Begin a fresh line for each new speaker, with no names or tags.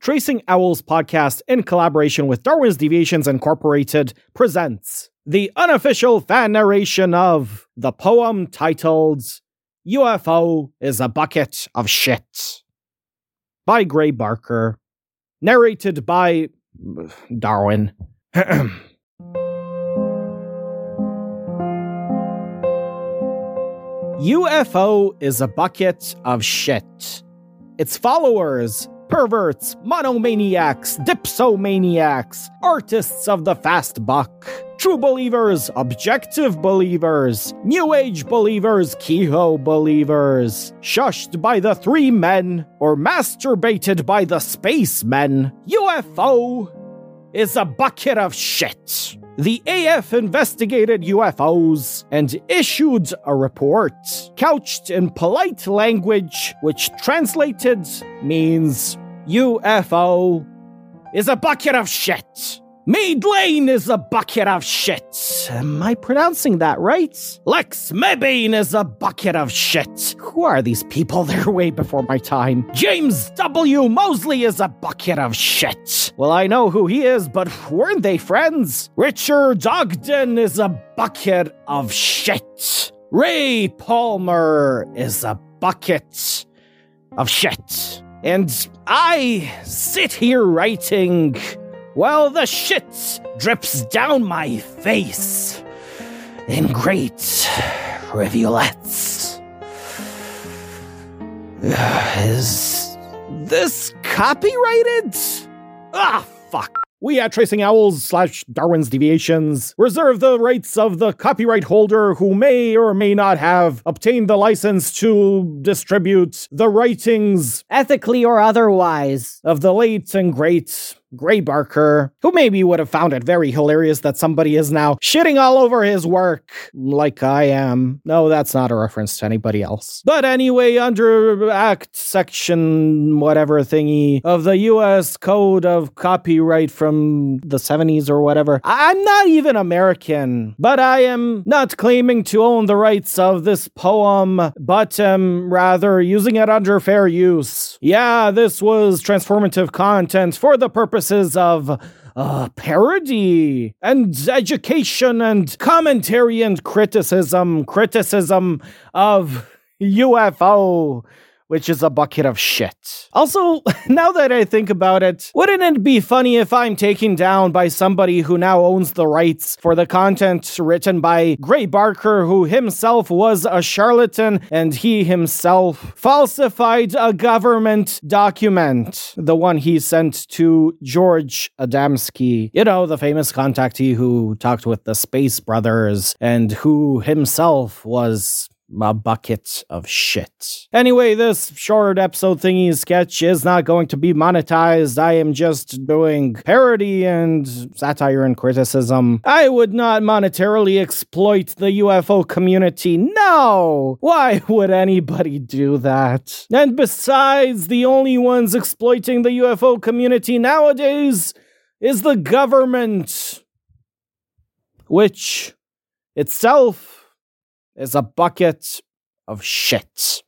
Tracing Owls podcast, in collaboration with Darwin's Deviations Incorporated, presents the unofficial fan narration of the poem titled UFO is a Bucket of Shit by Gray Barker, narrated by Darwin. UFO is a bucket of shit. Its followers perverts, monomaniacs, dipsomaniacs, artists of the fast buck, true believers, objective believers, new age believers, Keyhoe believers, shushed by the three men, or masturbated by the spacemen. UFO is a bucket of shit. The AF investigated UFOs and issued a report couched in polite language, which translated means UFO is a bucket of shit. Meade Layne is a bucket of shit. Am I pronouncing that right? Lex Mebane is a bucket of shit. Who are these people? They're way before my time. James W. Moseley is a bucket of shit. Well, I know who he is, but weren't they friends? Richard Ogden is a bucket of shit. Ray Palmer is a bucket of shit. And I sit here writing while the shit drips down my face in great rivulets. Is this copyrighted? Ah, fuck. We at Tracing Owls slash Darwin's Deviations reserve the rights of the copyright holder who may or may not have obtained the license to distribute the writings, ethically or otherwise, of the late and great Gray Barker, who maybe would have found it very hilarious that somebody is now shitting all over his work like I am. No, that's not a reference to anybody else. But anyway, under Act Section whatever thingy of the US Code of Copyright from the 70s or whatever, I'm not even American, but I am not claiming to own the rights of this poem, but am rather using it under fair use. Yeah, this was transformative content for the purpose purposes of uh, parody and education and commentary and criticism, criticism of UFO which is a bucket of shit. Also, now that I think about it, wouldn't it be funny if I'm taken down by somebody who now owns the rights for the content written by Gray Barker, who himself was a charlatan and he himself falsified a government document, the one he sent to George Adamski, you know, the famous contactee who talked with the Space Brothers and who himself was a bucket of shit. Anyway, this short episode thingy sketch is not going to be monetized. I am just doing parody and satire and criticism. I would not monetarily exploit the UFO community. No! Why would anybody do that? And besides, the only ones exploiting the UFO community nowadays is the government, which itself is a bucket of shit.